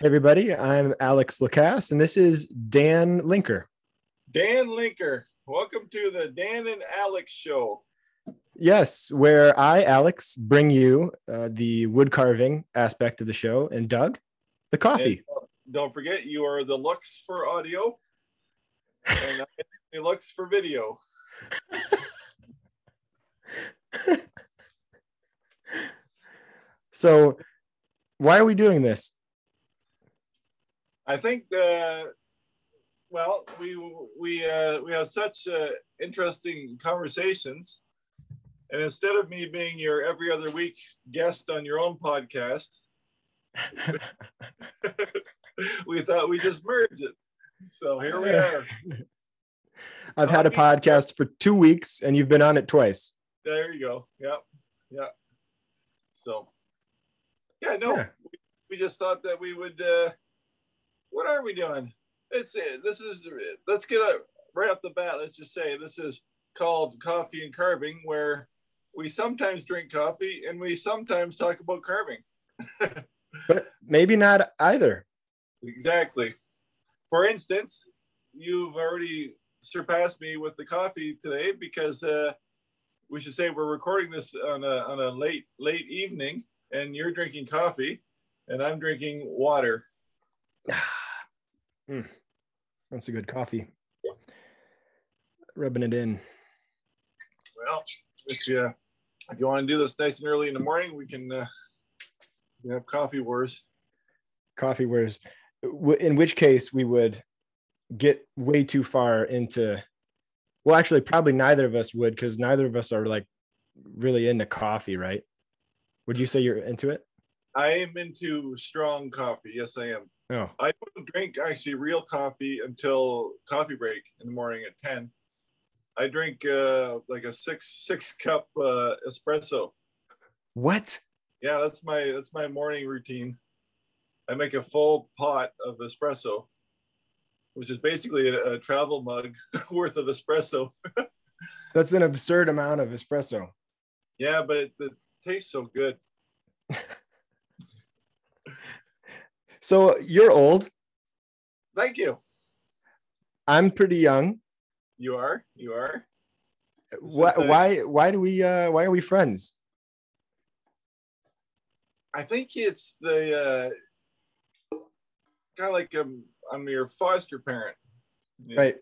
Hey, everybody. I'm Alex LaCasse, and this is Dan Linker. Dan Linker. Welcome to the Dan and Alex show. Yes, where I, Alex, bring you uh, the wood carving aspect of the show, and Doug, the coffee. And don't forget, you are the Lux for audio, and I'm the looks for video. so, why are we doing this? I think the well, we we uh, we have such uh, interesting conversations, and instead of me being your every other week guest on your own podcast, we thought we just merged it. So here we are. I've had a podcast for two weeks, and you've been on it twice. There you go. Yep. Yep. So, yeah, no, yeah. We, we, just thought that we would. Uh, what are we doing? It's this is let's get a right off the bat. Let's just say this is called coffee and carving, where we sometimes drink coffee and we sometimes talk about carving. but maybe not either. Exactly. For instance, you've already surpassed me with the coffee today because uh, we should say we're recording this on a, on a late late evening, and you're drinking coffee, and I'm drinking water. mm, that's a good coffee. Rubbing it in. Well, if you if you want to do this nice and early in the morning, we can uh, we have coffee wars. Coffee wars. In which case, we would get way too far into. Well, actually, probably neither of us would, because neither of us are like really into coffee, right? Would you say you're into it? I am into strong coffee. Yes, I am. Oh. I don't drink actually real coffee until coffee break in the morning at 10. I drink uh, like a six six cup uh, espresso. What? Yeah, that's my that's my morning routine. I make a full pot of espresso, which is basically a, a travel mug worth of espresso. that's an absurd amount of espresso. Yeah, but it, it tastes so good. So you're old. Thank you. I'm pretty young. You are. You are. Why? The, why? Why do we? Uh, why are we friends? I think it's the uh, kind of like I'm, I'm your foster parent, right?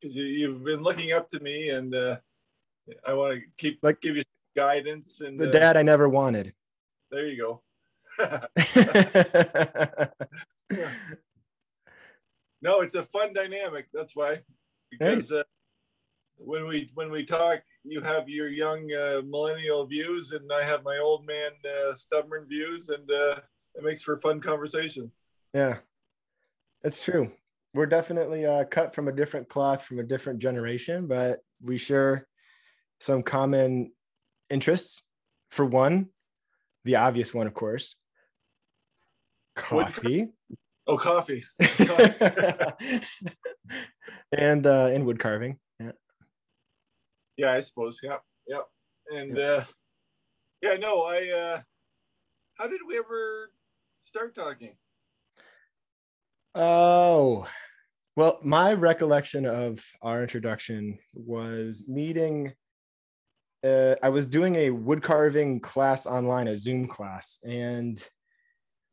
Because you, have been looking up to me, and uh, I want to keep like give you guidance and the uh, dad I never wanted. There you go. no, it's a fun dynamic. That's why, because uh, when we when we talk, you have your young uh, millennial views, and I have my old man uh, stubborn views, and uh, it makes for fun conversation. Yeah, that's true. We're definitely uh, cut from a different cloth, from a different generation, but we share some common interests. For one, the obvious one, of course, coffee. Oh, coffee. and uh and wood carving. Yeah. Yeah, I suppose. Yeah. Yeah. And yeah. uh yeah, no, I uh how did we ever start talking? Oh, well, my recollection of our introduction was meeting. Uh, I was doing a wood carving class online, a Zoom class, and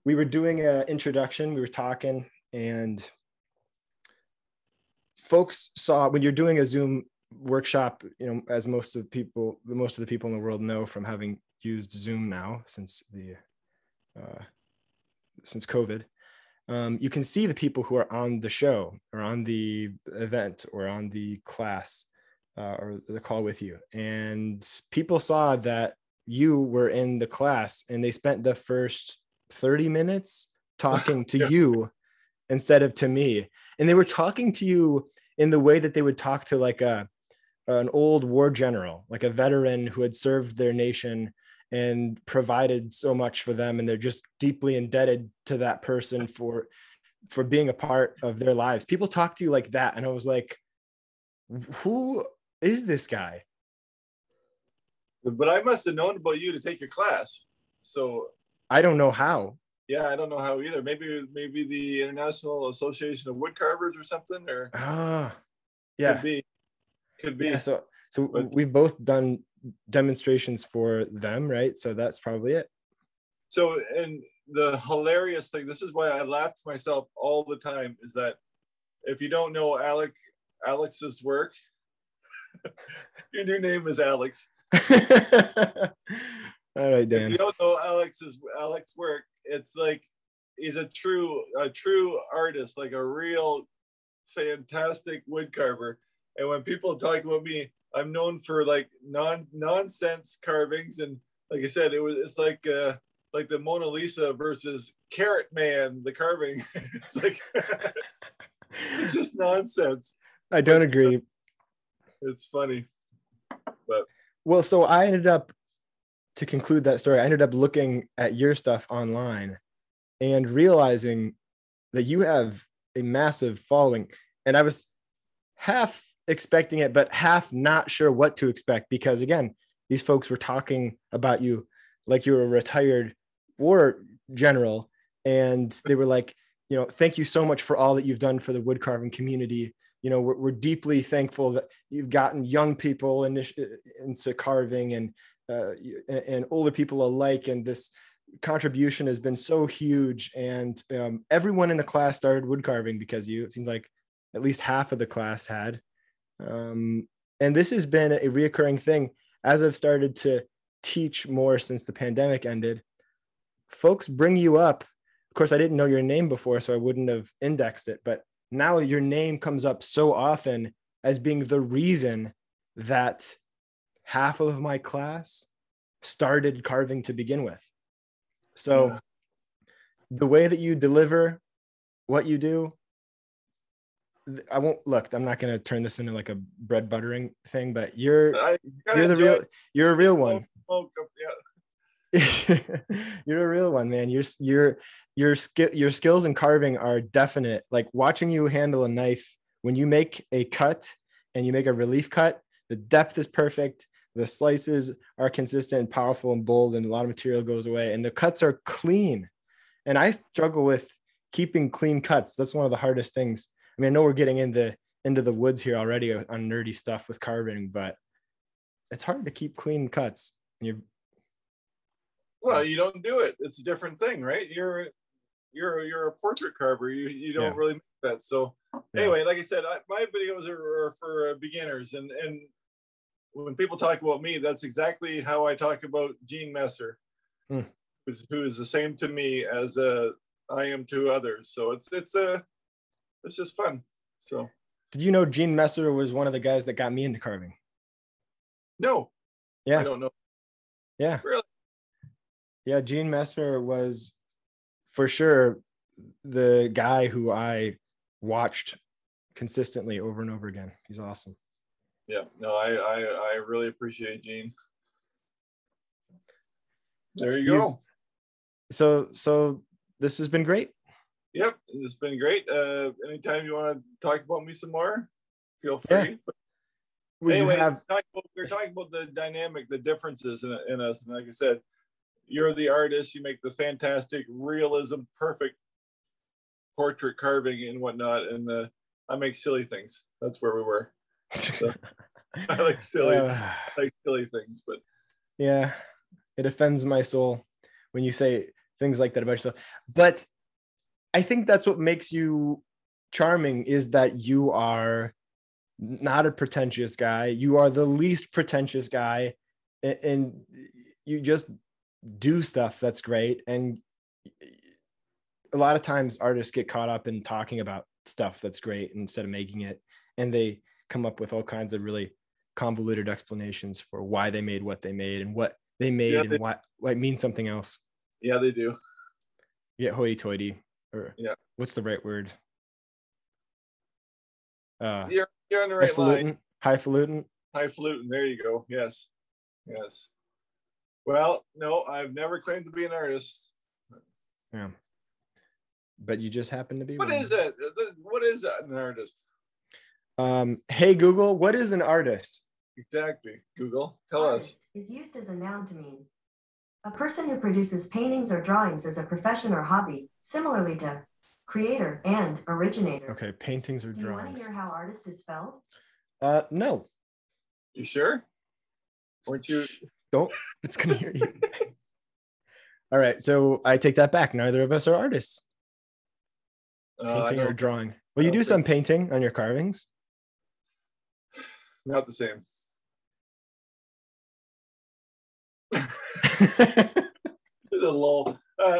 we were doing an introduction, we were talking, and folks saw when you're doing a Zoom workshop, you know, as most of people, most of the people in the world know from having used Zoom now since the uh, since COVID. Um, you can see the people who are on the show or on the event or on the class uh, or the call with you. And people saw that you were in the class and they spent the first 30 minutes talking to you instead of to me. And they were talking to you in the way that they would talk to like a an old war general, like a veteran who had served their nation and provided so much for them and they're just deeply indebted to that person for for being a part of their lives. People talk to you like that and I was like who is this guy? But I must have known about you to take your class. So I don't know how. Yeah, I don't know how either. Maybe maybe the International Association of Wood Carvers or something, or ah, yeah, could be, could be. Yeah, so so But- we've both done demonstrations for them, right? So that's probably it. So, and the hilarious thing, this is why I laugh to myself all the time, is that if you don't know Alec Alex's work, your new name is Alex. All right, If Dan. you don't know Alex's Alex work, it's like he's a true a true artist, like a real fantastic woodcarver. And when people talk about me, I'm known for like non nonsense carvings, and like I said, it was it's like uh, like the Mona Lisa versus Carrot Man, the carving. it's like it's just nonsense. I don't agree. It's funny. but Well, so I ended up to conclude that story. I ended up looking at your stuff online and realizing that you have a massive following. And I was half expecting it, but half not sure what to expect because, again, these folks were talking about you like you were a retired war general. And they were like, you know, thank you so much for all that you've done for the wood carving community. You know, we're, we're deeply thankful that you've gotten young people in, into carving and uh, and, older people alike. And this contribution has been so huge. And um, everyone in the class started wood carving because you. It seems like at least half of the class had. Um, and this has been a reoccurring thing as I've started to teach more since the pandemic ended. Folks bring you up. Of course, I didn't know your name before, so I wouldn't have indexed it. But now your name comes up so often as being the reason that half of my class started carving to begin with. So Yeah. the way that you deliver what you do, I won't look, I'm not going to turn this into like a bread buttering thing, but you're you're the real enjoyed you're a real one. smoke up- yeah. you're a real one, man. Your your your skill your skills in carving are definite. Like watching you handle a knife when you make a cut and you make a relief cut, the depth is perfect. The slices are consistent, powerful, and bold, and a lot of material goes away. And the cuts are clean. And I struggle with keeping clean cuts. That's one of the hardest things. I mean, I know we're getting into into the woods here already on nerdy stuff with carving, but it's hard to keep clean cuts. You Well, you don't do it. It's a different thing, right? You're you're you're a portrait carver. You you don't Yeah. really make that. So Yeah. anyway, like I said, I, my videos are, are for beginners, and and when people talk about me, that's exactly how I talk about Gene Messer, Hmm. who is the same to me as uh, I am to others. So it's it's uh, it's just fun. So Did you know Gene Messer was one of the guys that got me into carving? no, Yeah. I don't know. yeah, Really? yeah. Gene Messer was for sure the guy who I watched consistently over and over again. He's awesome. Yeah, no, I I, I really appreciate Gene. There you He's- go. So, so this has been great. Yep, it's been great. Uh, anytime you want to talk about me some more, feel Yeah. free. But We anyway, have talk about, we're talking about the dynamic, the differences in, in us. And like I said, you're the artist. You make the fantastic realism, perfect portrait carving and whatnot. And uh, I make silly things. That's where we were. I like silly, Uh, like silly things. But yeah, it offends my soul when you say things like that about yourself. But I think that's what makes you charming is that you are not a pretentious guy. You are the least pretentious guy, and you just do stuff that's great. And a lot of times artists get caught up in talking about stuff that's great instead of making it, and they come up with all kinds of really convoluted explanations for why they made what they made and what they made Yeah, and they- why, why it means something else. yeah, they do. You get hoity-toity, or Yeah. what's the right word? Uh, You're, you're on the right line. highfalutin. Highfalutin. Highfalutin. There you go. Yes. Yes. Well, no, I've never claimed to be an artist. Yeah. But you just happen to be. What one. is? The- What is that, an artist? Um, hey Google, what is an artist? Exactly. Google, tell us. Artist is used as a noun to mean A person who produces paintings or drawings as a profession or hobby, similarly to creator and originator. Okay, paintings or Do you want to hear how artist is spelled? Uh, no, You sure? Weren't you? don't. It's gonna hear you. All right, so I take that back. Neither of us are artists. Uh, Painting or drawing. Well, you don't some painting on your carvings. Not the same. A lull. Uh,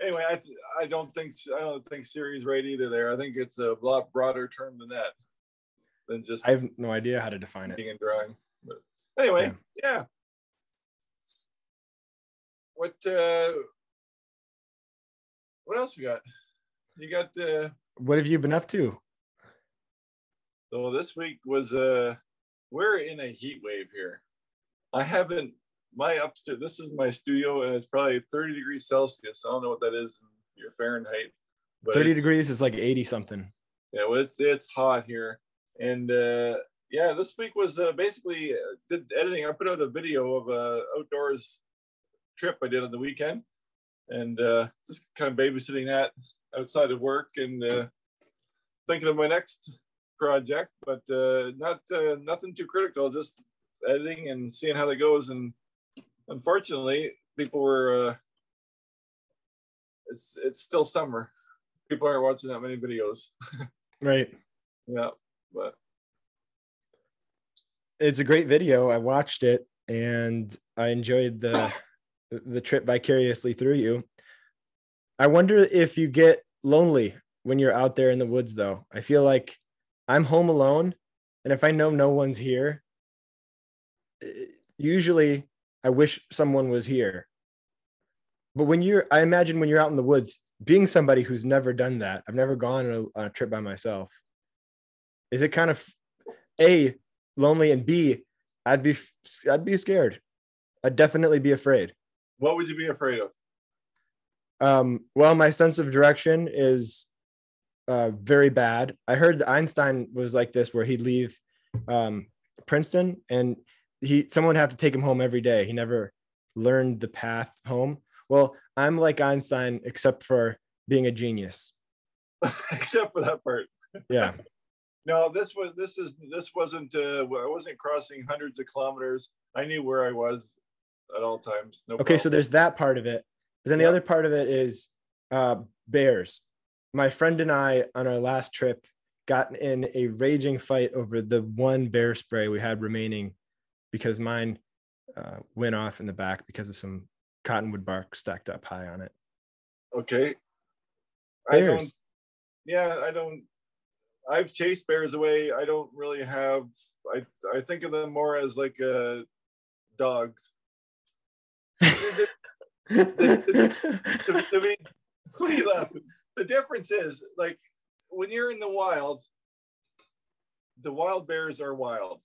anyway, I I don't think I don't think Siri's right either. There, I think it's a lot broader term than that, than just I have no idea how to define it. and drawing. But anyway, yeah. What uh, what else we got? You got uh, What have you been up to? So this week was uh we're in a heat wave here. I haven't my upstairs this is my studio and it's probably 30 degrees Celsius. I don't know what that is in your Fahrenheit. But 30 degrees is like 80 something. Yeah, well it's it's hot here. And uh yeah, this week was uh, basically uh, did editing. I put out a video of a outdoors trip I did on the weekend and uh just kind of babysitting that outside of work and uh thinking of my next project, but uh, not uh, nothing too critical. Just editing and seeing how that goes. And unfortunately, people were. Uh, it's it's still summer. People aren't watching that many videos. Right. Yeah, but It's a great video. I watched it and I enjoyed the the trip vicariously through you. I wonder if you get lonely when you're out there in the woods though. I feel like I'm home alone and if I know no one's here, eh, usually I wish someone was here. But when you're I imagine when you're out in the woods, being somebody who's never done that, I've never gone on a, on a trip by myself. Is it kind of a lonely and b I'd be I'd be scared. I'd definitely be afraid. what would you be afraid of? Um, well, my sense of direction is uh, very bad. I heard that Einstein was like this, where he'd leave um, Princeton and he someone would have to take him home every day. He never learned the path home. Well, I'm like Einstein, except for being a genius. Except for that part. Yeah, No, this was this is this wasn't. Uh, I wasn't crossing hundreds of kilometers. I knew where I was at all times. No Okay, so there's that part of it. But then the other part of it is uh, bears. My friend and I on our last trip got in a raging fight over the one bear spray we had remaining because mine uh, went off in the back because of some cottonwood bark stacked up high on it. Okay. I don't. Bears. Yeah, I don't. I've chased bears away. I don't really have. I I think of them more as like uh, dogs. To, to me, what are you laughing? The difference is like when you're in the wild, the wild bears are wild.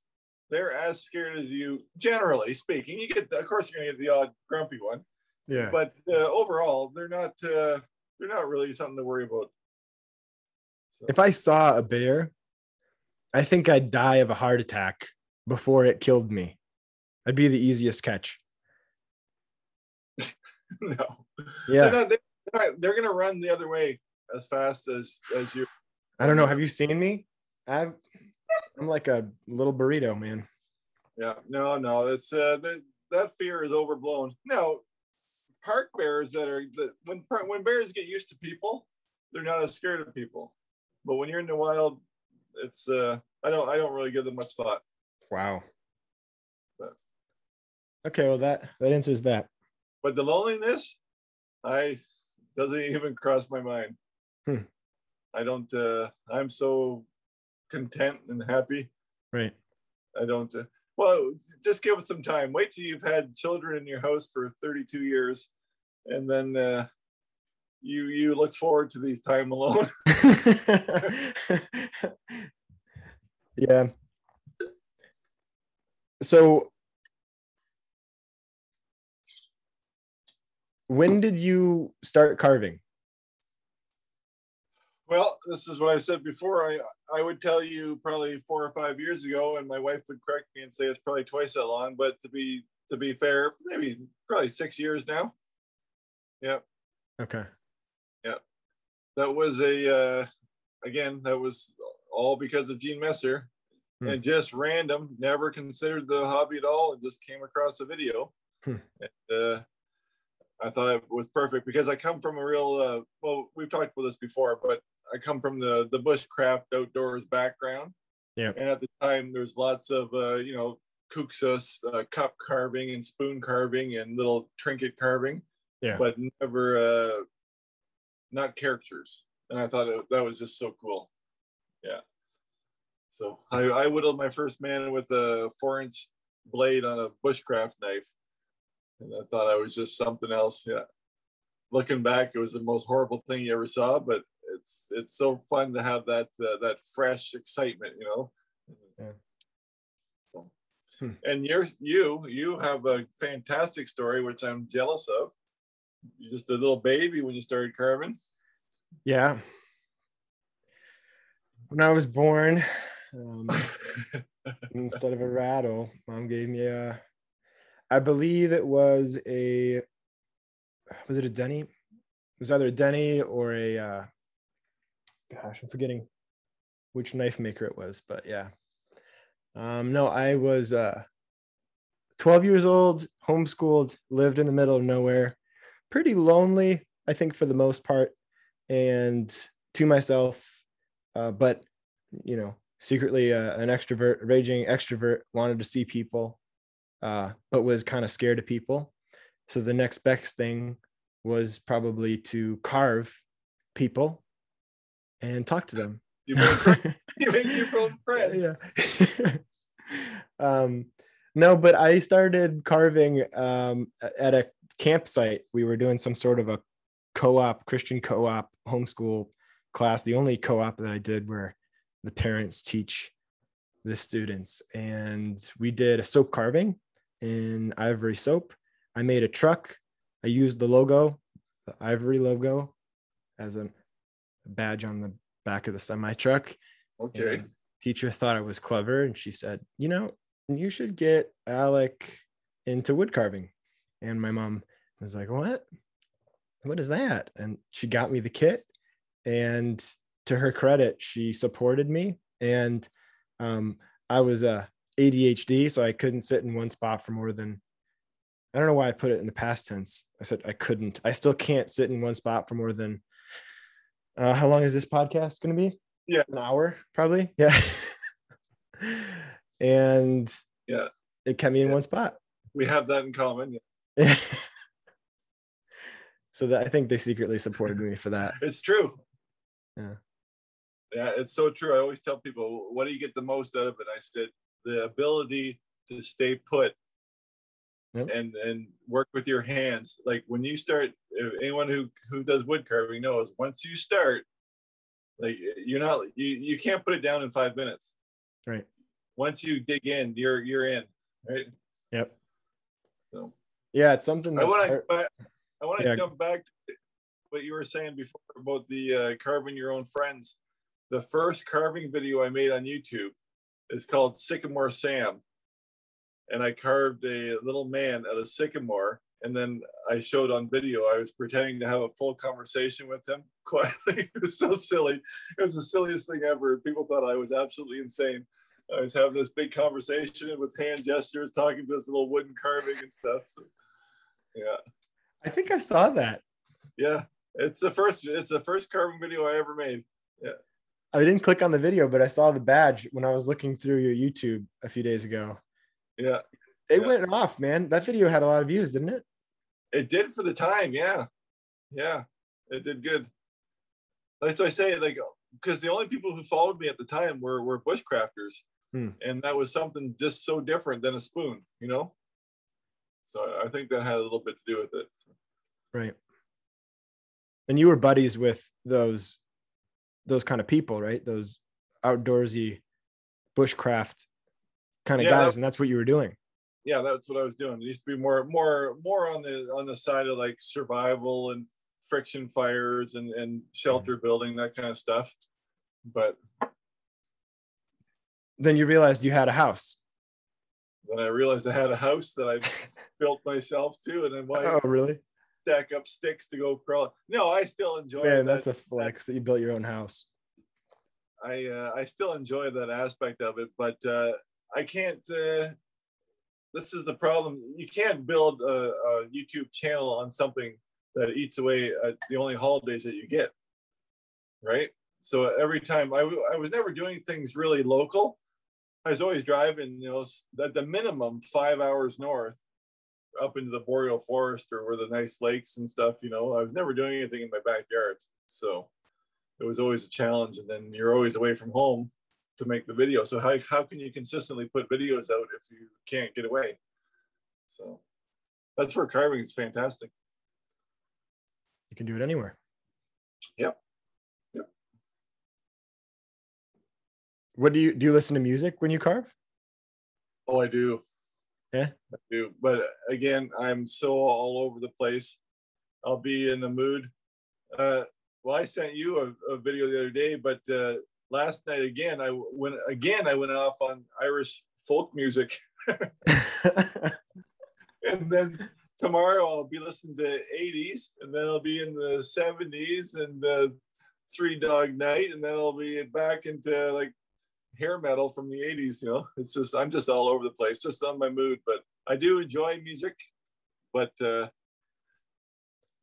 They're as scared as you, generally speaking. You get, of course, you're gonna get the odd grumpy one, yeah. but uh, overall, they're not. Uh, they're not really something to worry about. So, If I saw a bear, I think I'd die of a heart attack before it killed me. I'd be the easiest catch. no, Yeah. they're not. They're, they're gonna run the other way as fast as as you. I don't know. Have you seen me? I've, I'm like a little burrito, man. Yeah, no, no, it's uh, that that fear is overblown. Now, park bears that are that when when bears get used to people, they're not as scared of people. But when you're in the wild, it's uh, I don't I don't really give them much thought. Wow. But- Okay, well that that answers that. But the loneliness, I doesn't even cross my mind. Hmm. I don't. uh I'm so content and happy. Right. I don't. Uh, well, just give it some time. Wait till you've had children in your house for 32 years, and then uh, you you look forward to these time alone. yeah. So when did you start carving? well, this is what I said before. I I would tell you probably four or five years ago, and my wife would correct me and say it's probably twice that long. But to be to be fair, maybe probably six years now. Yep. Okay. Yep. That was a uh, again. That was all because of Gene Messer, hmm. and just random. Never considered the hobby at all, and just came across a video. Hmm. And, uh, I thought it was perfect because I come from a real. Uh, well, we've talked about this before, but I come from the the bushcraft outdoors background. Yeah. And at the time, there's lots of uh, you know kuksas, uh, cup carving and spoon carving and little trinket carving. Yeah. But never, uh, not characters. And I thought it, that was just so cool. Yeah. So I, I whittled my first man with a four inch blade on a bushcraft knife. And I thought I was just something else. Yeah. Looking back, it was the most horrible thing you ever saw, but it's it's so fun to have that uh, that fresh excitement, you know. Yeah. Hmm. And you're you you have a fantastic story, which I'm jealous of. You're just a little baby when you started carving. Yeah. When I was born, um, instead of a rattle, mom gave me a. I believe it was a. Was it a Denny? It was either a Denny or a. Uh, gosh, I'm forgetting which knife maker it was, but yeah, um, no, I was uh, 12 years old, homeschooled, lived in the middle of nowhere, pretty lonely, I think, for the most part, and to myself, uh, but you know, secretly uh, an extrovert, raging extrovert, wanted to see people, uh, but was kind of scared of people. So the next best thing was probably to carve people and talk to them. You make, your own friends. Yeah. um, no, but I started carving um, at a campsite. We were doing some sort of a co-op, Christian co-op homeschool class. The only co-op that I did where the parents teach the students, and we did a soap carving in ivory soap. I made a truck. I used the logo, the ivory logo, as a badge on the back of the semi truck. Okay. And teacher thought I was clever and she said, you know, you should get Alec into wood carving. And my mom was like, what? What is that? And she got me the kit. And to her credit, she supported me. And um, I was a ADHD, so I couldn't sit in one spot for more than I don't know why I put it in the past tense. I said I couldn't. I still can't sit in one spot for more than uh, how long is this podcast going to be? Yeah, an hour probably. Yeah, and yeah, it kept me in yeah. one spot. We have that in common. Yeah. so that I think they secretly supported me for that. It's true. Yeah. Yeah, it's so true. I always tell people, what do you get the most out of it? I said, the ability to stay put yep. and and work with your hands. Like when you start, anyone who who does wood carving knows once you start, like you're not you you can't put it down in five minutes. Right. Once you dig in, you're you're in. Right. Yep. So. Yeah, it's something. I want to. I want to yeah. jump back to what you were saying before about the uh, carving your own friends. The first carving video I made on YouTube is called Sycamore Sam and I carved a little man out of sycamore. And then I showed on video, I was pretending to have a full conversation with him quietly. it was so silly. It was the silliest thing ever. People thought I was absolutely insane. I was having this big conversation with hand gestures, talking to this little wooden carving and stuff. So, yeah. I think I saw that. Yeah. It's the first, it's the first carving video I ever made. Yeah. I didn't click on the video, but I saw the badge when I was looking through your YouTube a few days ago. Yeah. It yeah. went off, man. That video had a lot of views, didn't it? It did for the time, yeah. Yeah. It did good. That's Like I say, like because the only people who followed me at the time were were bushcrafters. Hmm. And that was something just so different than a spoon, you know? So I think that had a little bit to do with it. Right. And you were buddies with those those kind of people, right? Those outdoorsy bushcraft kind of yeah, guys, and that's what you were doing. Yeah, that's what I was doing. It used to be more, more, more on the on the side of like survival and friction fires and and shelter mm-hmm. building that kind of stuff. But then you realized you had a house. Then I realized I had a house that I built myself too, and then why Oh, really? Stack up sticks to go crawl? No, I still enjoy. Man, that. that's a flex that you built your own house. I uh, I still enjoy that aspect of it, but uh, I can't. Uh, this is the problem. You can't build a, a YouTube channel on something that eats away at the only holidays that you get, right? So every time I, w- I was never doing things really local. I was always driving, you know, at the minimum five hours north up into the boreal forest or where the nice lakes and stuff, you know, I was never doing anything in my backyard. So it was always a challenge. And then you're always away from home to make the video. So how, how can you consistently put videos out if you can't get away? So that's where carving is fantastic. You can do it anywhere. Yep. Yep. What do you do? You listen to music when you carve? Oh, I do. Yeah. I do. But again, I'm so all over the place. I'll be in the mood. Uh, well, I sent you a, a video the other day, but uh, last night again, I went again. I went off on Irish folk music, and then tomorrow I'll be listening to 80s, and then I'll be in the 70s and the Three Dog Night, and then I'll be back into like hair metal from the 80s. You know, it's just I'm just all over the place, just on my mood. But I do enjoy music, but uh,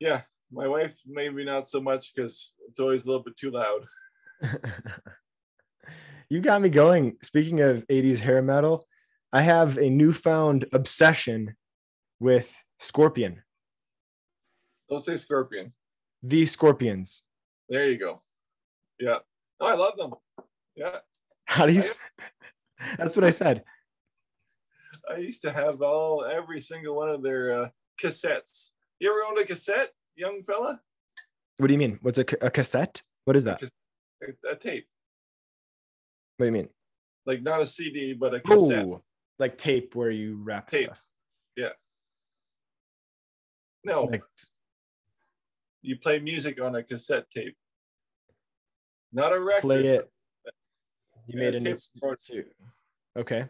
yeah, my wife maybe not so much because it's always a little bit too loud. you got me going. Speaking of 80s hair metal, I have a newfound obsession with Scorpion, Don't say Scorpion. the Scorpions. There you go. Yeah, oh, I love them. Yeah, How do you? That's what I said. I used to have all every single one of their uh, cassettes. You ever owned a cassette, young fella? What do you mean? What's a, a cassette? What is that? A, a tape, What do you mean? like not a CD, but a cassette. Oh, like tape where you wrap Tape. stuff. Yeah. No, Like, you play music on a cassette tape, not a record. play it. You Yeah, made an instrument. too. Okay.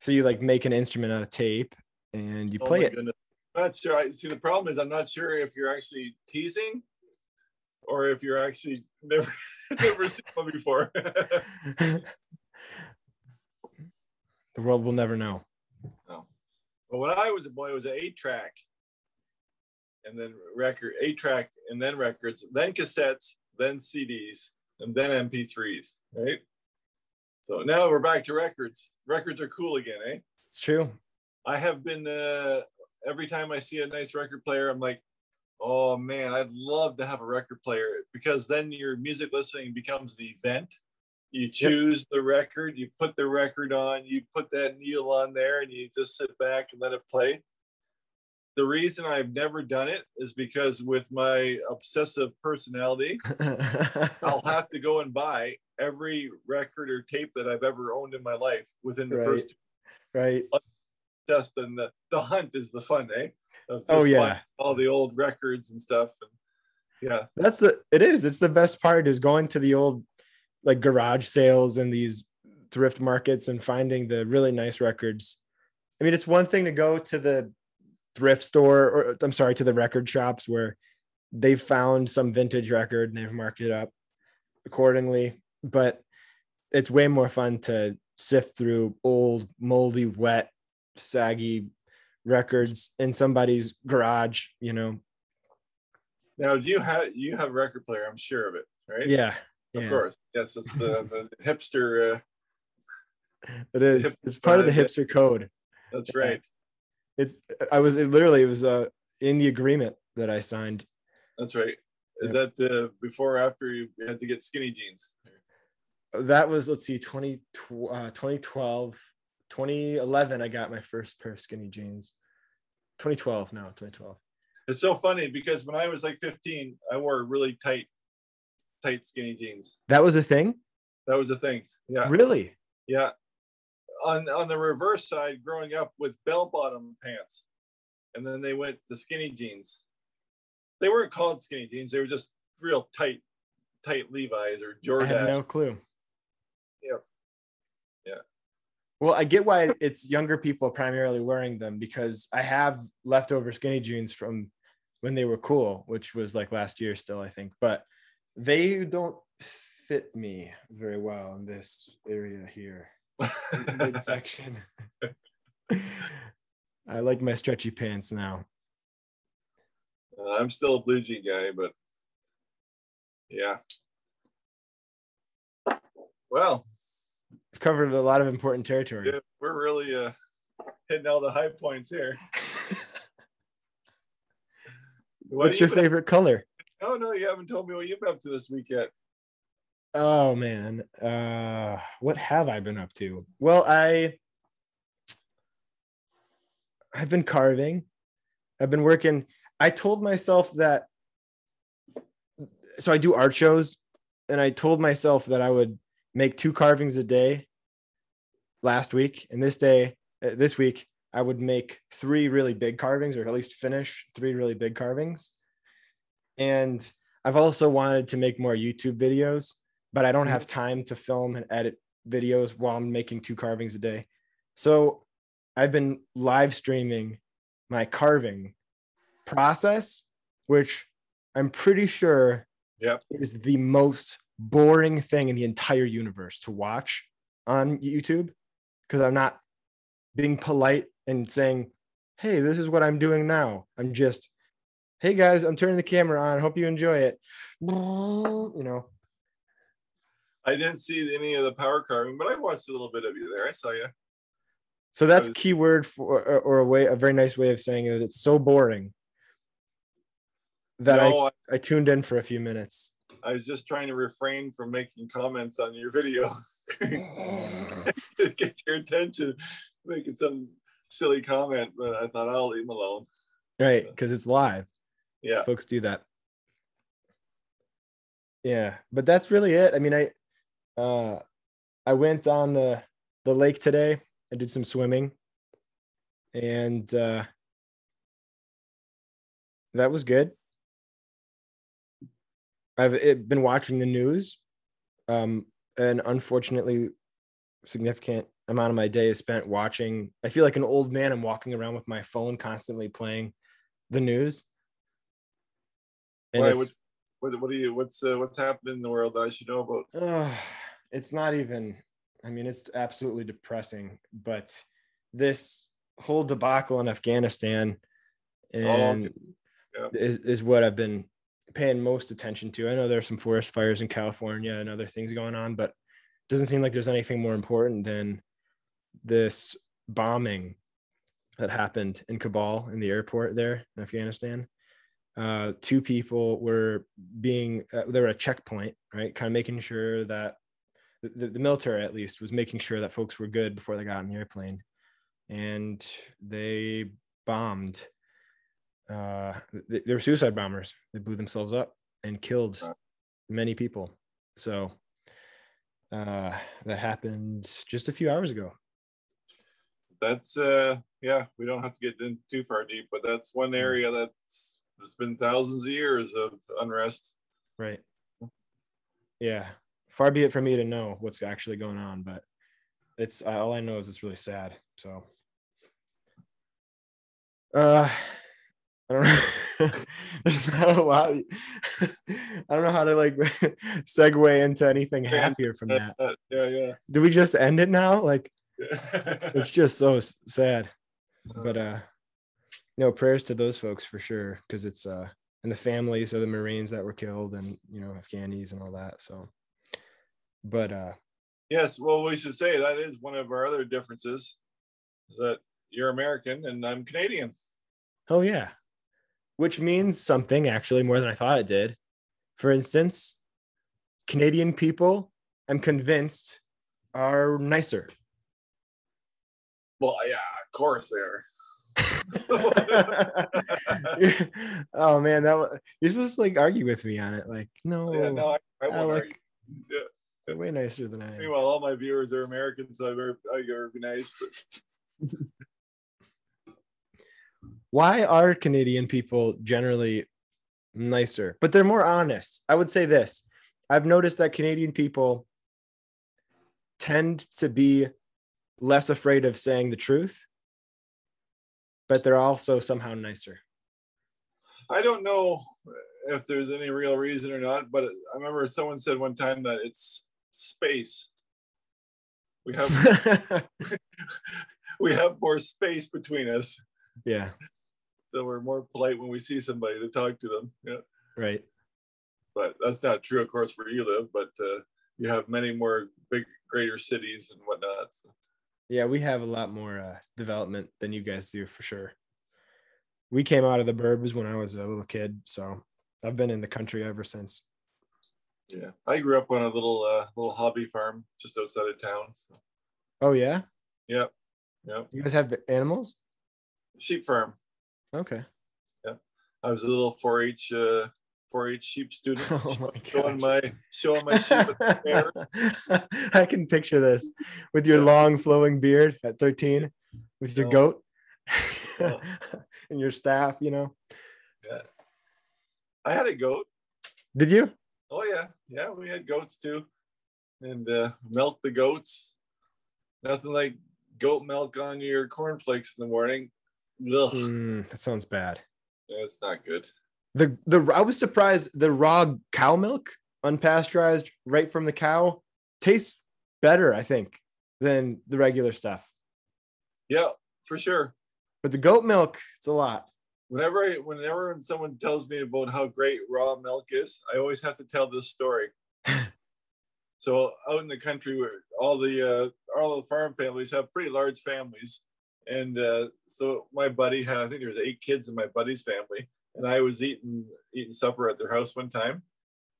So you like make an instrument out of tape and you Oh play it. goodness. I'm not sure. I see. The problem is, I'm not sure if you're actually teasing, or if you're actually never never seen one before. the world will never know. No. But when I was a boy, it was an eight track, and then record, eight track, and then records, then cassettes, then CDs, and then MP3s. Right. So now we're back to records. Records are cool again, eh? It's true. I have been uh, every time I see a nice record player, I'm like, oh man, I'd love to have a record player because then your music listening becomes the event. You choose the record, you put the record on, you put that needle on there, and you just sit back and let it play. The reason I've never done it is because with my obsessive personality, I'll have to go and buy every record or tape that I've ever owned in my life within the Right. first right. test and the, the hunt is the fun, eh? Of Oh, just yeah. all the old records and stuff. And yeah, That's the it is. It's the best part is going to the old like garage sales and these thrift markets and finding the really nice records. I mean, it's one thing to go to the thrift store or I'm sorry, to the record shops where they've found some vintage record and they've marked it up accordingly, but it's way more fun to sift through old, moldy, wet, saggy records in somebody's garage, you know. now do you have you have a record player? I'm sure of it, right? Yeah. of yeah. course. Yes, it's the, the hipster. Uh, It is. hip- It's part of the uh, hipster code. that's right. It's. I was it literally. It was uh in the agreement that I signed. That's right. Is that uh, before or after you had to get skinny jeans? That was let's see, 20, tw- uh, 2012, 2011. I got my first pair of skinny jeans. 2012. No, 2012. It's so funny because when I was like 15, I wore really tight, tight skinny jeans. That was a thing. That was a thing. Yeah. Really? Yeah. On on the reverse side, growing up with bell bottom pants, and then they went to skinny jeans. They weren't called skinny jeans; they were just real tight, tight Levi's or Jordan. I Jordache. no clue. Yeah, yeah. Well, I get why it's younger people primarily wearing them because I have leftover skinny jeans from when they were cool, which was like last year still, I think. But they don't fit me very well in this area here, midsection. I like my stretchy pants now. Uh, I'm still a blue jean guy, but yeah. Well, We've covered a lot of important territory. yeah, we're really uh, hitting all the high points here. What What's your favorite color? Oh no, you haven't told me what you've been up to this week yet. Oh man, uh, what have I been up to? Well, I I've been carving. I've been working. I told myself that. So I do art shows, and I told myself that I would make two carvings a day. Last week and this day, uh, this week, I would make three really big carvings, or at least finish three really big carvings. And I've also wanted to make more YouTube videos but I don't mm-hmm. have time to film and edit videos while I'm making two carvings a day. So I've been live streaming my carving process, which I'm pretty sure Yep. is the most boring thing in the entire universe to watch on YouTube because I'm not being polite and saying, Hey, this is what I'm doing now. I'm just, Hey guys, I'm turning the camera on. Hope you enjoy it. You know, I didn't see any of the power carving, but I watched a little bit of you there. I saw you. So that's was- keyword for or, a way a very nice way of saying it. It's so boring that no, I, I, I tuned in for a few minutes. I was just trying to refrain from making comments on your video. Get your attention, making some silly comment, but I thought I'll leave him alone. Right, because it's live. Yeah. Folks do that. Yeah, but that's really it. I mean, I uh I went on the the lake today. I did some swimming and uh that was good. I've it, been watching the news. Um and unfortunately significant amount of my day is spent watching. I feel like an old man. I'm walking around with my phone constantly playing the news. And Why, what's, what, what do you? What's uh, what's happening in the world that I should know about? uh, it's not even, I mean, it's absolutely depressing, but this whole debacle in Afghanistan and Yeah. is, is what I've been paying most attention to. I know there's some forest fires in California and other things going on, but it doesn't seem like there's anything more important than this bombing that happened in Kabul in the airport there in Afghanistan. Uh, two people were being, uh, they were at a checkpoint, right? Kind of making sure that the, the military, at least, was making sure that folks were good before they got on the airplane. And they bombed uh, they, they were suicide bombers. They blew themselves up and killed many people. So uh, that happened just a few hours ago. That's uh, yeah. We don't have to get in too far deep, but that's one area that's there's been thousands of years of unrest. Right. Yeah. Far be it from me to know what's actually going on, but it's all I know is it's really sad. So, uh, I don't know. There's not a lot. I don't know how to like segue into anything happier from that. Uh, yeah, yeah. Do we just end it now? Like, it's just so sad. But uh, no prayers to those folks for sure, because it's uh, and the families of the Marines that were killed, and you know Afghanis and all that. So, but uh, yes. Well, we should say that is one of our other differences. That you're American and I'm Canadian. Oh yeah. Which means something actually more than I thought it did. For instance, Canadian people, I'm convinced, are nicer. Well, yeah, of course they are. oh man, that was, you're supposed to like argue with me on it. Like, no, yeah, no, I, I I won't like argue. Yeah. They're way nicer than I am. Meanwhile, all my viewers are American, so I better be nice. But why are Canadian people generally nicer, but they're more honest? I would say this. I've noticed that Canadian people tend to be less afraid of saying the truth, but they're also somehow nicer. I don't know if there's any real reason or not, but I remember someone said one time that it's space. We have we have more space between us. Yeah. So we're more polite when we see somebody to talk to them. Yeah. Right. But that's not true, of course, where you live. But uh, you have many more big, greater cities and whatnot. So. Yeah, we have a lot more uh, development than you guys do for sure. We came out of the burbs when I was a little kid, so I've been in the country ever since. Yeah, I grew up on a little uh, little hobby farm just outside of town. So. Oh yeah. Yep. Yep. You guys have animals? Sheep farm. Okay. Yeah, I was a little 4-H uh, 4-H sheep student. Oh my showing my showing my sheep. I can picture this with your long flowing beard at 13, with your goat and your staff. You know. Yeah. I had a goat. Did you? Oh yeah, yeah. We had goats too, and uh, milk the goats. Nothing like goat milk on your cornflakes in the morning. Mm, that sounds bad. Yeah, it's not good. The the I was surprised the raw cow milk, unpasteurized, right from the cow, tastes better, I think, than the regular stuff. Yeah, for sure. But the goat milk, it's a lot. Whenever I, whenever someone tells me about how great raw milk is, I always have to tell this story. so out in the country, where all the uh, all the farm families have pretty large families, and uh, so my buddy had I think there was eight kids in my buddy's family, and I was eating eating supper at their house one time,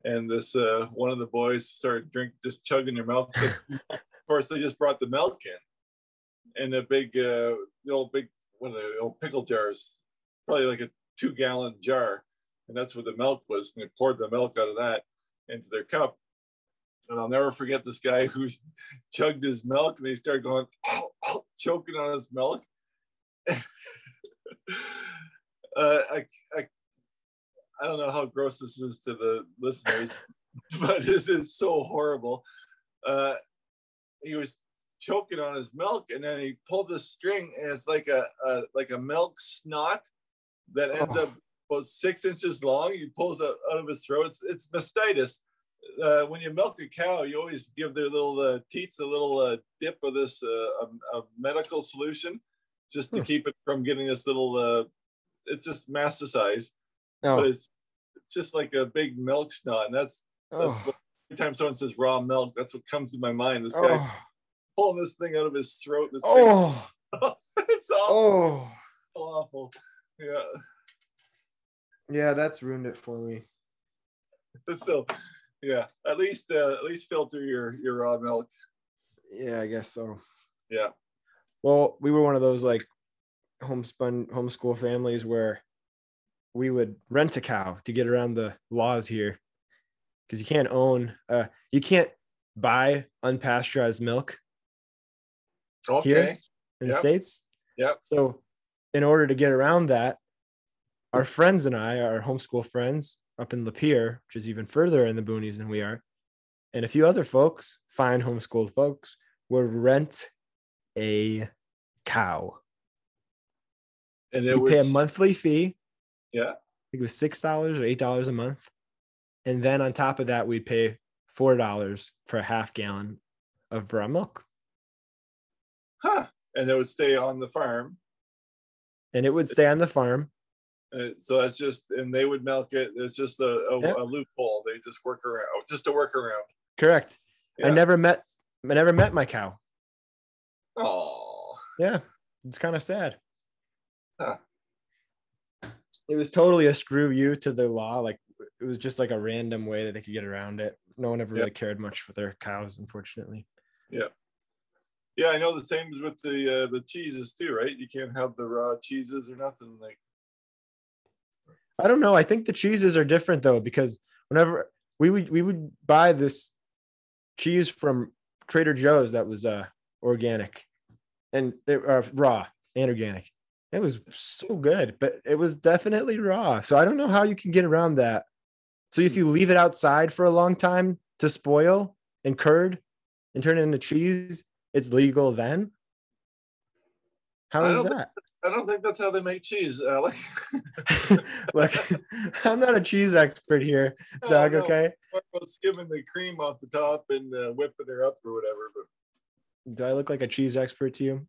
and this uh, one of the boys started drink just chugging their milk. of course, they just brought the milk in, in a big uh, the old big one of the old pickle jars, probably like a two gallon jar, and that's what the milk was. And they poured the milk out of that into their cup. And I'll never forget this guy who's chugged his milk and he started going choking on his milk. uh, I, I, I don't know how gross this is to the listeners, but this is so horrible. Uh, he was choking on his milk, and then he pulled the string, and it's like a, a like a milk snot that ends oh. up about six inches long. He pulls it out of his throat. It's, it's mastitis. Uh, when you milk a cow, you always give their little uh, teats a little uh, dip of this uh, a, a medical solution, just to hmm. keep it from getting this little uh, it's just masticized, oh. but it's just like a big milk snot. And that's that's oh. what, every time someone says raw milk, that's what comes to my mind. This guy oh. pulling this thing out of his throat. This oh, it's awful. Oh, awful. Yeah. Yeah, that's ruined it for me. so, yeah, at least uh, at least filter your your raw milk. Yeah, I guess so. Yeah. Well, we were one of those like homespun homeschool families where we would rent a cow to get around the laws here because you can't own uh you can't buy unpasteurized milk okay. here in yep. the states yep so in order to get around that our friends and i our homeschool friends up in lapeer which is even further in the boonies than we are and a few other folks fine homeschooled folks would rent a cow and it we pay a monthly fee. Yeah. I think it was six dollars or eight dollars a month. And then on top of that, we'd pay four dollars for a half gallon of raw milk. Huh. And it would stay on the farm. And it would stay on the farm. Uh, so that's just, and they would milk it. It's just a, a, yep. a loophole. They just work around, just a work around. Correct. Yeah. I never met, I never met my cow. Oh. Yeah, it's kind of sad. Huh. It was totally a screw you to the law. Like it was just like a random way that they could get around it. No one ever really cared much for their cows, unfortunately. Yeah. Yeah, I know the same as with the uh, the cheeses too, right? You can't have the raw cheeses or nothing like. I don't know. I think the cheeses are different though, because whenever we would we would buy this cheese from Trader Joe's that was uh organic, and they are raw and organic, it was so good, but it was definitely raw. So I don't know how you can get around that. So if you leave it outside for a long time to spoil and curd and turn it into cheese, it's legal then. How is that? I don't think that's how they make cheese, Alec. Look, I'm not a cheese expert here, Doug. no, Okay. about skimming the cream off the top and uh, whipping her up or whatever. But Do I look like a cheese expert to you?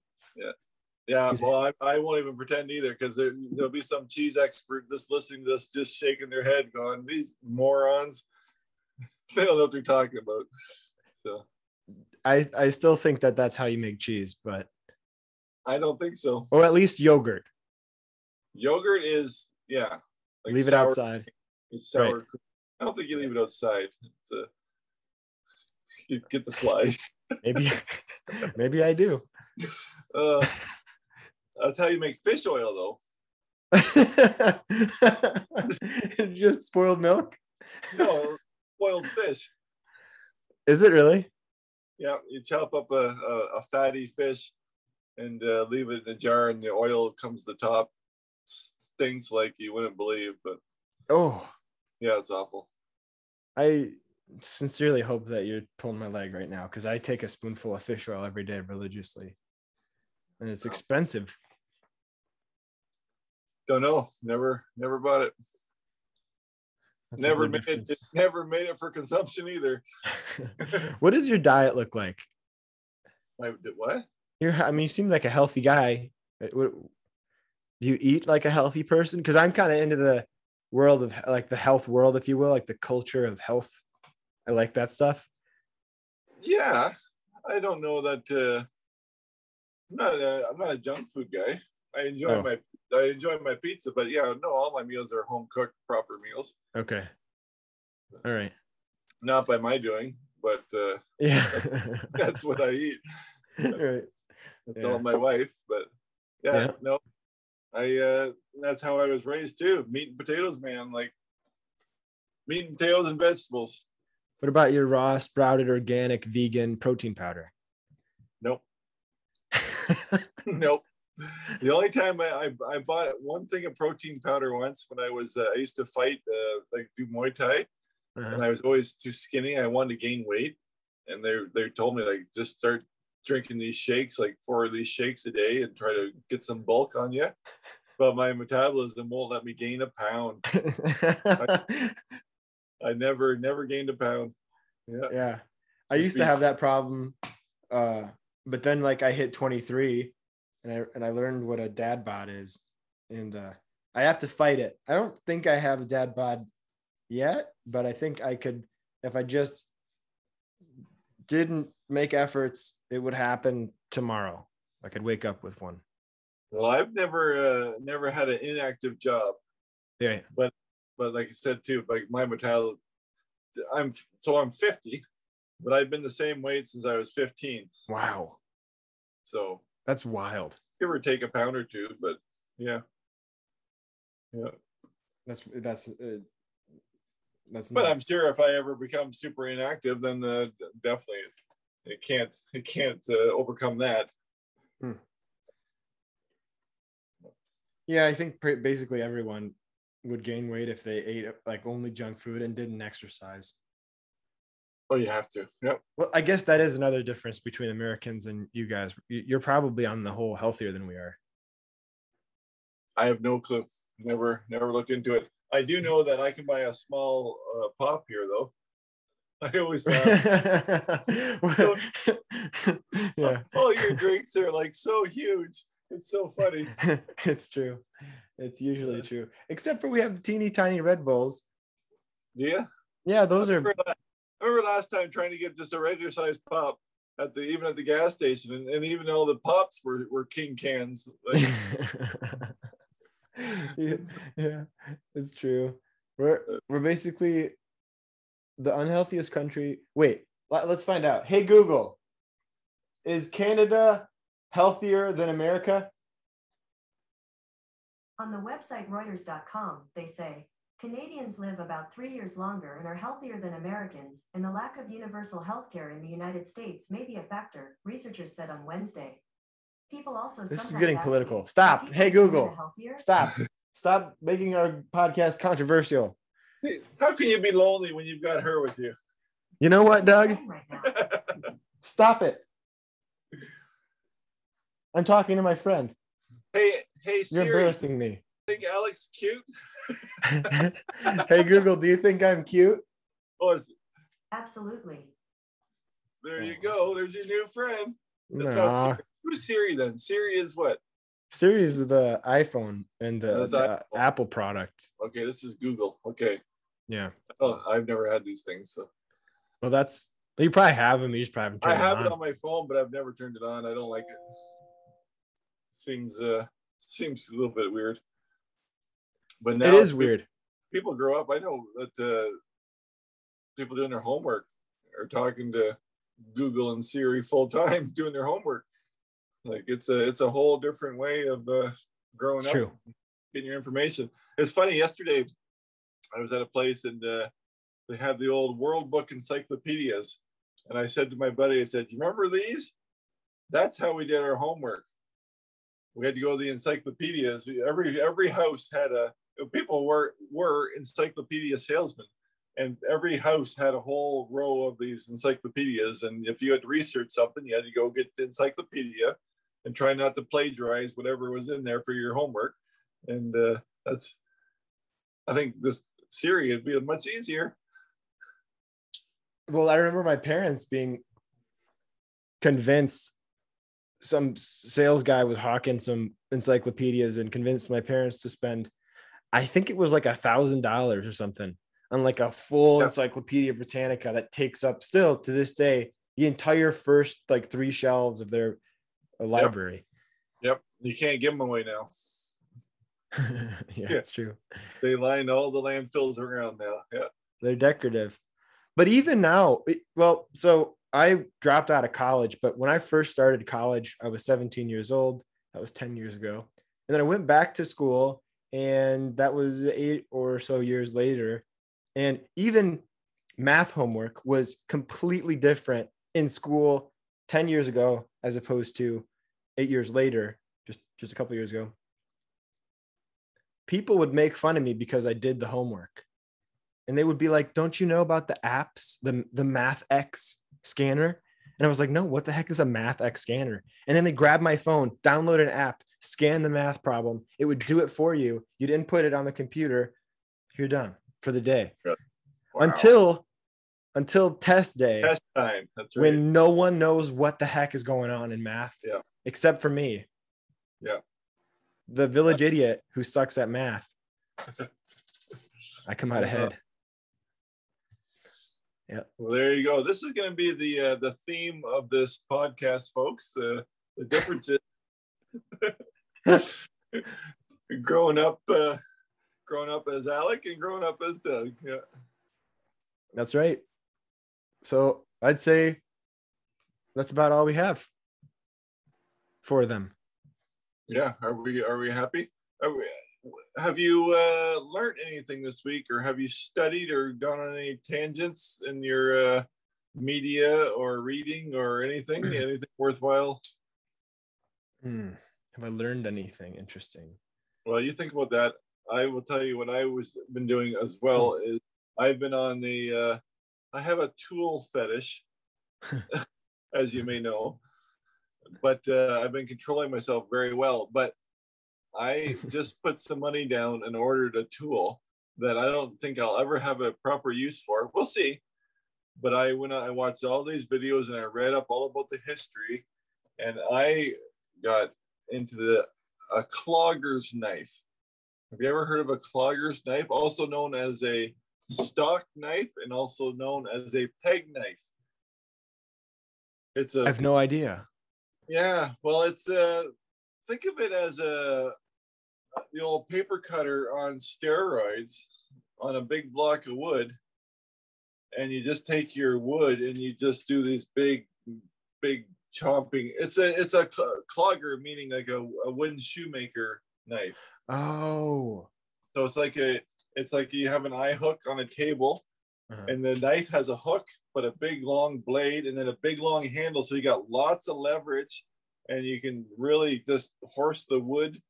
yeah, Is- well, I, I won't even pretend either because there, there'll be some cheese expert just listening to this, just shaking their head, going, "These morons, they don't know what they're talking about." So I I still think that that's how you make cheese, but I don't think so. or at least yogurt. Yogurt is yeah. like Leave it outside. It's sour. Right. I don't think you leave it outside. A, you get the flies. Maybe maybe I do. Uh, that's how you make fish oil, though. Just spoiled milk. No, spoiled fish. Is it really? Yeah, you chop up a, a, a fatty fish and uh, leave it in a jar, and the oil comes to the top. Stinks like you wouldn't believe, but Oh, yeah, it's awful. I sincerely hope that you're pulling my leg right now because I take a spoonful of fish oil every day religiously, and it's expensive. Don't know. Never, never bought it. That's never made it. Never made it for consumption either. what does your diet look like? I what? You're, I mean, you seem like a healthy guy. Uh, What, do you eat like a healthy person? Because I'm kind of into the world of like the health world, if you will, like the culture of health. I like that stuff. Yeah, I don't know that. Uh, I'm not. A, I'm not a junk food guy. I enjoy Oh. my. I enjoy my pizza, but yeah, no, all my meals are home cooked, proper meals. Okay. All right. Not by my doing, but uh, Yeah. that's what I eat. All right. That's Yeah. all my wife. But yeah, Yeah. no, I. uh That's how I was raised too. Meat and potatoes, man. Like meat and potatoes and vegetables. What about your raw sprouted organic vegan protein powder? Nope. nope. The only time I, I, I bought one thing of protein powder once when I was uh, I used to fight uh, like do Muay Thai and Uh-huh. I was always too skinny. I wanted to gain weight, and they they told me like just start drinking these shakes, like four of these shakes a day, and try to get some bulk on you. But my metabolism won't let me gain a pound. I never never gained a pound. Yeah. yeah. I used to have that problem. Uh, but then like I hit 23 and I and I learned what a dad bod is. And uh I have to fight it. I don't think I have a dad bod yet, but I think I could if I just didn't make efforts, it would happen tomorrow. I could wake up with one. Well, I've never uh, never had an inactive job. Yeah. but like I said too, like my metabolism, I'm so I'm 50, but I've been the same weight since I was 15. Wow. So That's wild. give or take a pound or two, but yeah, yeah. That's that's uh, that's But I'm sure if I ever become super inactive, then uh, definitely it can't it can't uh, overcome that. Yeah, I think basically everyone would gain weight if they ate like only junk food and didn't exercise. Oh, you have to. Yep. Well, I guess that is another difference between Americans and you guys. You- You're probably on the whole healthier than we are. I have no clue. Never never looked into it. I do know that I can buy a small uh, pop here though. I always laugh. yeah, All your drinks are like so huge. It's so funny. it's true. It's usually true, except for we have the teeny tiny Red Bulls. Do you? Yeah, those are. Remember, I remember last time trying to get just a regular sized pop at the even at the gas station, and, and even all the pops were, were king cans. Like, yeah, yeah, it's true. We're we're basically the unhealthiest country. Wait, let- let's find out. Hey Google, is Canada healthier than America? On the website Reuters.com, they say Canadians live about three years longer and are healthier than Americans, and the lack of universal health care in the United States may be a factor, researchers said on Wednesday. People also This is getting political. you, Stop. Hey, Google. Stop. Stop making our podcast controversial. how can you be lonely when you've got her with you? You know what, Doug? Saying Right now. Stop it. I'm talking to my friend. Hey, hey, You're embarrassing me. Think Alex cute? hey Google, do you think I'm cute? Oh, it's, Absolutely. there you go. There's your new friend. It's Nah. Siri. Who's Siri then? Siri is what? Siri is the iPhone and the, the iPhone. Apple product. Okay, this is Google. Okay. Yeah. Oh, I've never had these things, so Well, that's you probably have them. You just probably haven't I have it it on. on my phone, but I've never turned it on. I don't like it. Seems uh seems a little bit weird. But now It is weird. People grow up. I know that uh, people doing their homework are talking to Google and Siri full time doing their homework. Like it's a it's a whole different way of uh, growing It's up, true. getting your information. It's funny. Yesterday, I was at a place and uh, they had the old World Book encyclopedias, and I said to my buddy, I said, "You remember these? That's how we did our homework. We had to go to the encyclopedias. Every every house had a people were were encyclopedia salesmen." And every house had a whole row of these encyclopedias. And if you had to research something, you had to go get the encyclopedia and try not to plagiarize whatever was in there for your homework. And uh, that's, I think this Siri would be much easier. Well, I remember my parents being convinced some sales guy was hawking some encyclopedias and convinced my parents to spend, I think it was like a thousand dollars or something on like a full Yeah. Encyclopedia Britannica that takes up still to this day the entire first like three shelves of their uh, library. Yep, you can't give them away now. yeah, Yeah. it's true. They line all the landfills around now. Yeah, they're decorative but even now it- well so i dropped out of college but when i first started college i was 17 years old that was 10 years ago and then i went back to school and that was eight or so years later and even math homework was completely different in school 10 years ago as opposed to eight years later just just a couple years ago people would make fun of me because i did the homework and they would be like, "Don't you know about the apps, the the Math X scanner?" And I was like, "No, what the heck is a Math X scanner?" And then they grab my phone, download an app, scan the math problem. It would do it for you. You'd input it on the computer. You're done for the day. Wow. Until until test day test time. That's right. when no one knows what the heck is going on in math Yeah. except for me. Yeah. The village idiot who sucks at math. I come out ahead. Well, there you go. This is going to be the uh, the theme of this podcast, folks. Uh, the difference is growing up, uh, growing up as Alec and growing up as Doug. Yeah. That's right. So I'd say that's about all we have for them. Yeah. Are we are we happy? Are we, have you uh, learned anything this week, or have you studied or gone on any tangents in your uh, media or reading or anything? anything worthwhile? Hmm. Have I learned anything interesting? Well, you think about that. I will tell you what I was been doing as well is I've been on the uh, I have a tool fetish, as you may know, but uh, I've been controlling myself very well. But I just put some money down and ordered a tool that I don't think I'll ever have a proper use for. We'll see. But I went out, I watched all these videos and I read up all about the history, and I got into the a clogger's knife. Have you ever heard of a clogger's knife, also known as a stock knife and also known as a peg knife? It's a I have no idea. yeah, well, it's a think of it as a the old paper cutter on steroids on a big block of wood, and you just take your wood and you just do these big, big chomping. It's a it's a clogger, meaning like a, a wooden shoemaker knife. Oh. So it's like a it's like you have an eye hook on a table, Uh-huh. and the knife has a hook, but a big long blade, and then a big long handle. So you got lots of leverage, and you can really just horse the wood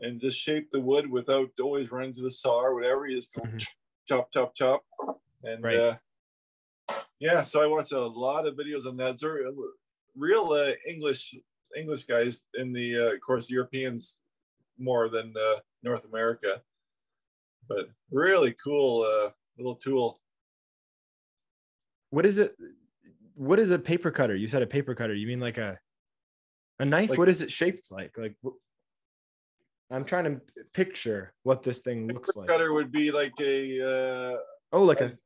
and just shape the wood without always running to the saw or whatever. You just go Mhm. chop, chop, chop, and Right. uh, yeah. So I watched a lot of videos on that. Real uh, English English guys in the uh, of course Europeans more than uh, North America. But really cool uh, little tool. What is it? What is a paper cutter? You said a paper cutter. You mean like a a knife? Like- what is it shaped like? Like I'm trying to picture what this thing looks like. cutter would be like a, uh, Oh, like a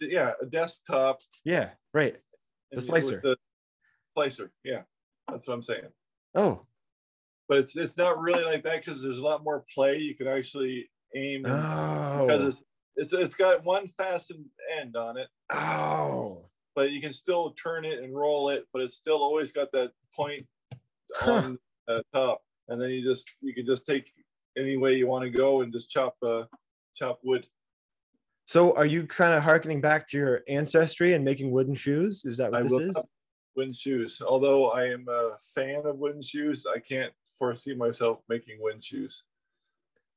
yeah a desktop. yeah, right. The slicer. The slicer, yeah, that's what I'm saying. Oh, But it's it's not really like that because there's a lot more play. You can actually aim oh, because it's, it's it's got one fastened end on it, oh. but you can still turn it and roll it, but it's still always got that point Huh. on the top, and then you just you can just take any way you want to go and just chop uh chop wood. So are you kind of harkening back to your ancestry and making wooden shoes? Is that what I this is? not wooden shoes. Although I am a fan of wooden shoes, I can't foresee myself making wooden shoes.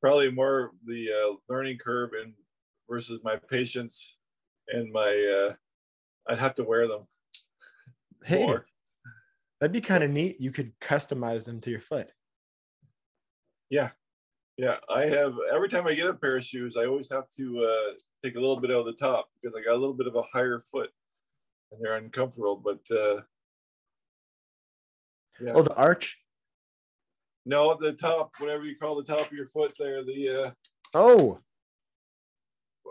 Probably more the uh, learning curve and versus my patience and my uh, I'd have to wear them Hey, more. that'd be kind of neat. You could customize them to your foot. Yeah. Yeah, I have every time I get a pair of shoes, I always have to uh, take a little bit out of the top because I got a little bit of a higher foot and they're uncomfortable. But uh, yeah, Oh, the arch. no, the top, whatever you call the top of your foot there, the uh, Oh,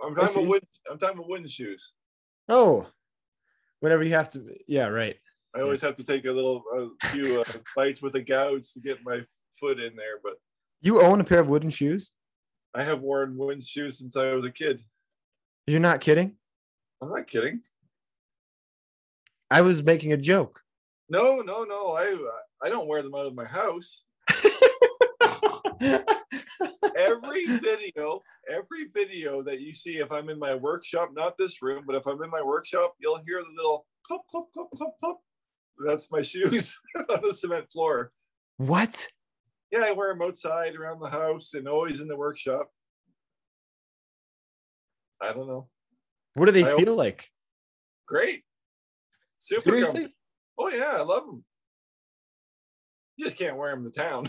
I'm talking about wooden, I'm talking about wooden shoes. oh. Whenever you have to, yeah, right. I always have to take a little a few uh, bites with a gouge to get my foot in there. But You own a pair of wooden shoes? I have worn wooden shoes since I was a kid. You're not kidding? I'm not kidding. I was making a joke. No, no, no. I I don't wear them out of my house. every video, every video that you see, if I'm in my workshop, not this room, but if I'm in my workshop, you'll hear the little clup, clup, clup, clup, clup. That's my shoes on the cement floor. what? Yeah, I wear them outside around the house and always in the workshop. I don't know. What do they I- feel like? Great. Super Seriously? comfy. Oh, yeah, I love them. You just can't wear them to town.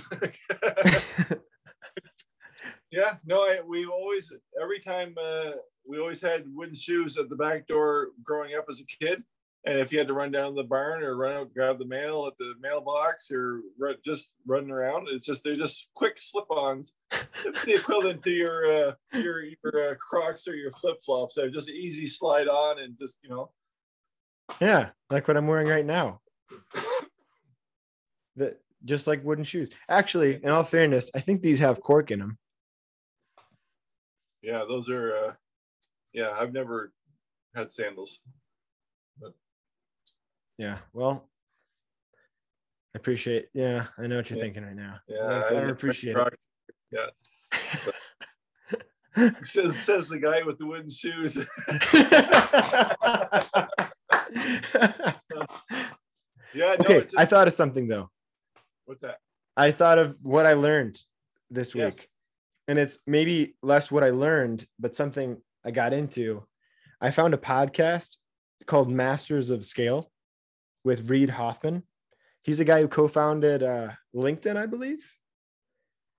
Yeah, no, I, we always every time uh, we always had wooden shoes at the back door growing up as a kid. And if you had to run down the barn or run out grab the mail at the mailbox or run, just running around, it's just they're just quick slip-ons. It's the equivalent to your uh, your your uh, Crocs or your flip flops. They're just easy slide on and just you know. Yeah, like what I'm wearing right now. The, just like wooden shoes. Actually, in all fairness, I think these have cork in them. Yeah, those are. Uh, yeah, I've never had sandals. But... Yeah. Well, I appreciate. Yeah, I know what you're Yeah. thinking right now. Yeah, I, never appreciate it. Crocs. Says says the guy with the wooden shoes. Yeah. No, okay, it's I thought of something though. what's that? I thought of what I learned this week. Yes. And it's maybe less what I learned, but something I got into. I found a podcast called Masters of Scale with Reid Hoffman. He's a guy who co founded uh, LinkedIn, I believe.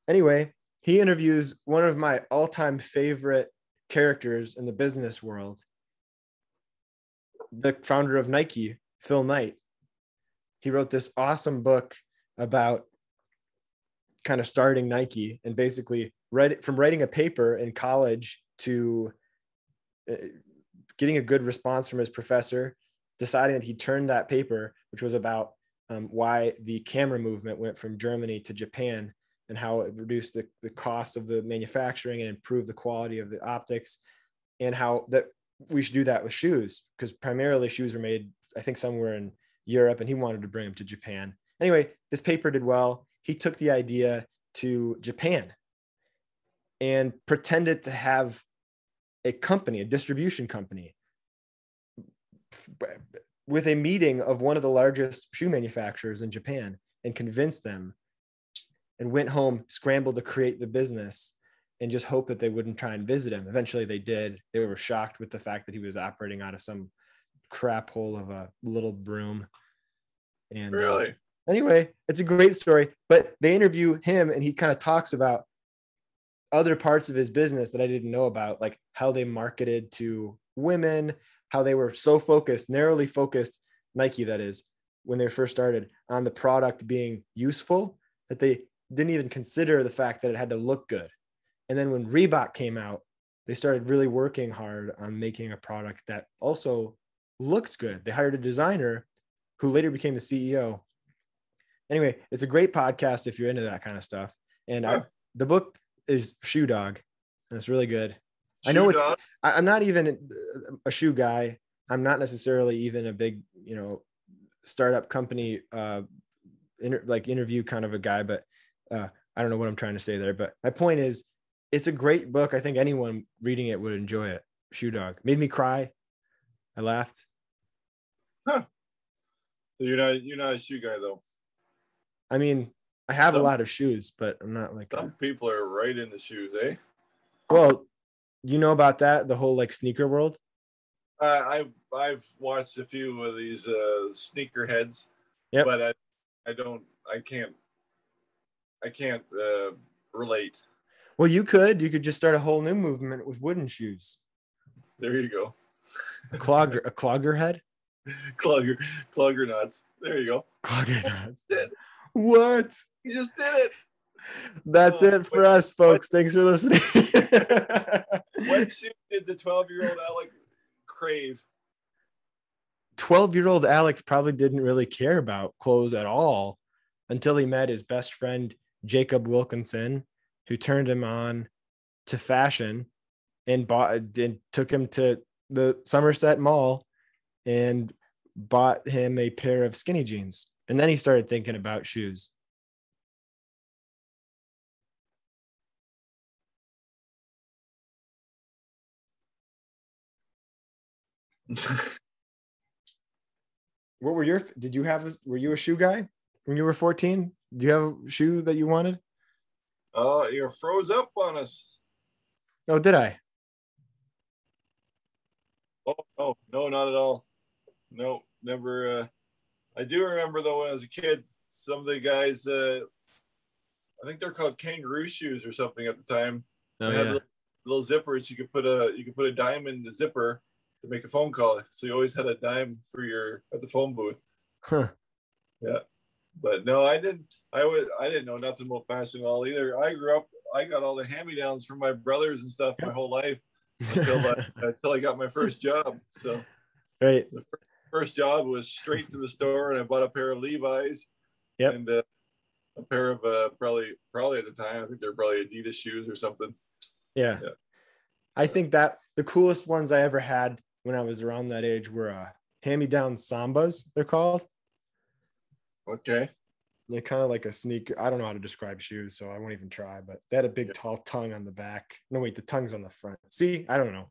Anyway, he interviews one of my all time favorite characters in the business world, the founder of Nike, Phil Knight. He wrote this awesome book about kind of starting Nike and basically read from writing a paper in college to uh, getting a good response from his professor, deciding that he turned that paper, which was about um, why the camera movement went from Germany to Japan and how it reduced the, the cost of the manufacturing and improved the quality of the optics and how that we should do that with shoes because primarily shoes were made i think somewhere in europe and he wanted to bring them to japan. Anyway this paper did well. He took the idea to japan and pretended to have a company a distribution company with a meeting of one of the largest shoe manufacturers in japan and convinced them and went home scrambled to create the business and just hope that they wouldn't try and visit him. Eventually they did. They were shocked with the fact that he was operating out of some crap hole of a little broom. And uh, Really? anyway, it's a great story. But they interview him, and he kind of talks about other parts of his business that I didn't know about, like how they marketed to women, how they were so focused, narrowly focused, Nike that is, when they first started on the product being useful, that they didn't even consider the fact that it had to look good. And then when Reebok came out, they started really working hard on making a product that also looked good. They hired a designer who later became the CEO. Anyway, it's a great podcast if you're into that kind of stuff. And I, the book is Shoe Dog, and it's really good. Shoe I know it's. I, I'm not even a shoe guy. I'm not necessarily even a big, you know, startup company, uh, inter, like interview kind of a guy. But uh, I don't know what I'm trying to say there. But my point is, it's a great book. I think anyone reading it would enjoy it. Shoe Dog made me cry. I laughed. Huh. So you're not you're not a shoe guy though. I mean, I have some, a lot of shoes, but I'm not like some a, people are right into shoes, eh? Well, you know about that, the whole like sneaker world. Uh, I've I've watched a few of these uh, sneaker heads, yeah, but I I don't I can't I can't uh, relate. Well, you could you could just start a whole new movement with wooden shoes. There you go. a clogger a clogger head. Clogger clogger nuts. There you go. Clogger nuts. What? He just did it. That's oh, it for wait, us, folks. What, Thanks for listening. what shoe did the 12 year old Alec crave? 12 year old Alec probably didn't really care about clothes at all until he met his best friend, Jacob Wilkinson, who turned him on to fashion and bought and took him to the Somerset Mall and bought him a pair of skinny jeans. And then he started thinking about shoes. what were your did you have were you a shoe guy when you were 14 do you have a shoe that you wanted oh uh, you froze up on us oh did i oh no no not at all no never uh i do remember though when i was a kid some of the guys uh i think they're called kangaroo shoes or something at the time oh, they had yeah. little, little zippers you could put a you could put a dime in the zipper to make a phone call. So you always had a dime for your at the phone booth. Huh. Yeah. But no, I didn't I was I didn't know nothing about fashion at all either. I grew up I got all the hand-me-downs from my brothers and stuff my whole life until I, until I got my first job. So right. The first job was straight to the store and I bought a pair of Levi's. Yep. And uh, a pair of uh, probably probably at the time I think they're probably Adidas shoes or something. Yeah. yeah. I think that the coolest ones I ever had when I was around that age were uh, hand-me-down sambas. They're called. Okay. They're kind of like a sneaker. I don't know how to describe shoes, so I won't even try. But they had a big, yeah. tall tongue on the back. No, wait, the tongue's on the front. See, I don't know.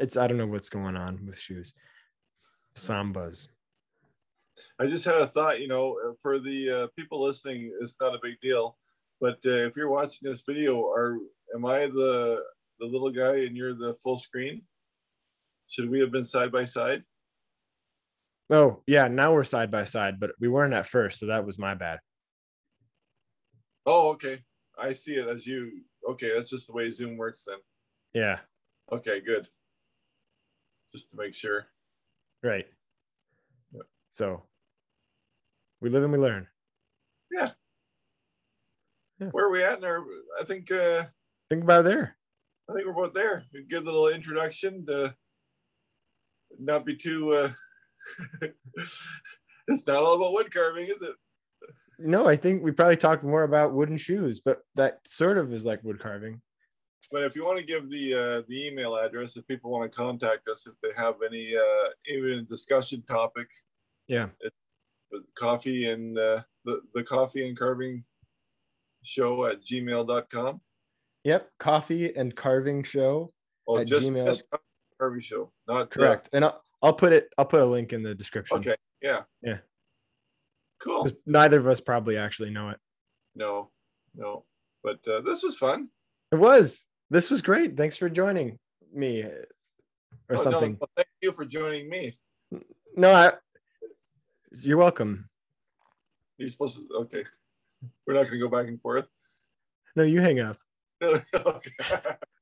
It's I don't know what's going on with shoes. Sambas. I just had a thought. You know, for the uh, people listening, it's not a big deal. But uh, if you're watching this video, are am I the the little guy and you're the full screen? Should we have been side by side? Oh, yeah. Now we're side by side, but we weren't at first. So that was my bad. Oh, okay. I see it as you. Okay. That's just the way Zoom works then. Yeah. Okay. Good. Just to make sure. Right. So we live and we learn. Yeah. yeah. Where are we at in our, I think, uh, think about there. I think we're about there. A good little introduction to not be too. Uh, it's not all about wood carving, is it? No, I think we probably talked more about wooden shoes, but that sort of is like wood carving. But if you want to give the uh, the email address, if people want to contact us, if they have any uh, even discussion topic, yeah, coffee and uh, the the coffee and carving show at gmail.com. Yep, coffee and carving show oh, at just, gmail. Just Harvey show, not correct. and I'll, I'll put it. I'll put a link in the description. Okay. Yeah. Yeah. Cool. Neither of us probably actually know it. No, no. But uh, this was fun. It was. This was great. Thanks for joining me, uh, or oh, something. No, well, thank you for joining me. No, I. You're welcome. You're supposed to. Okay, we're not going to go back and forth. No, you hang up. okay.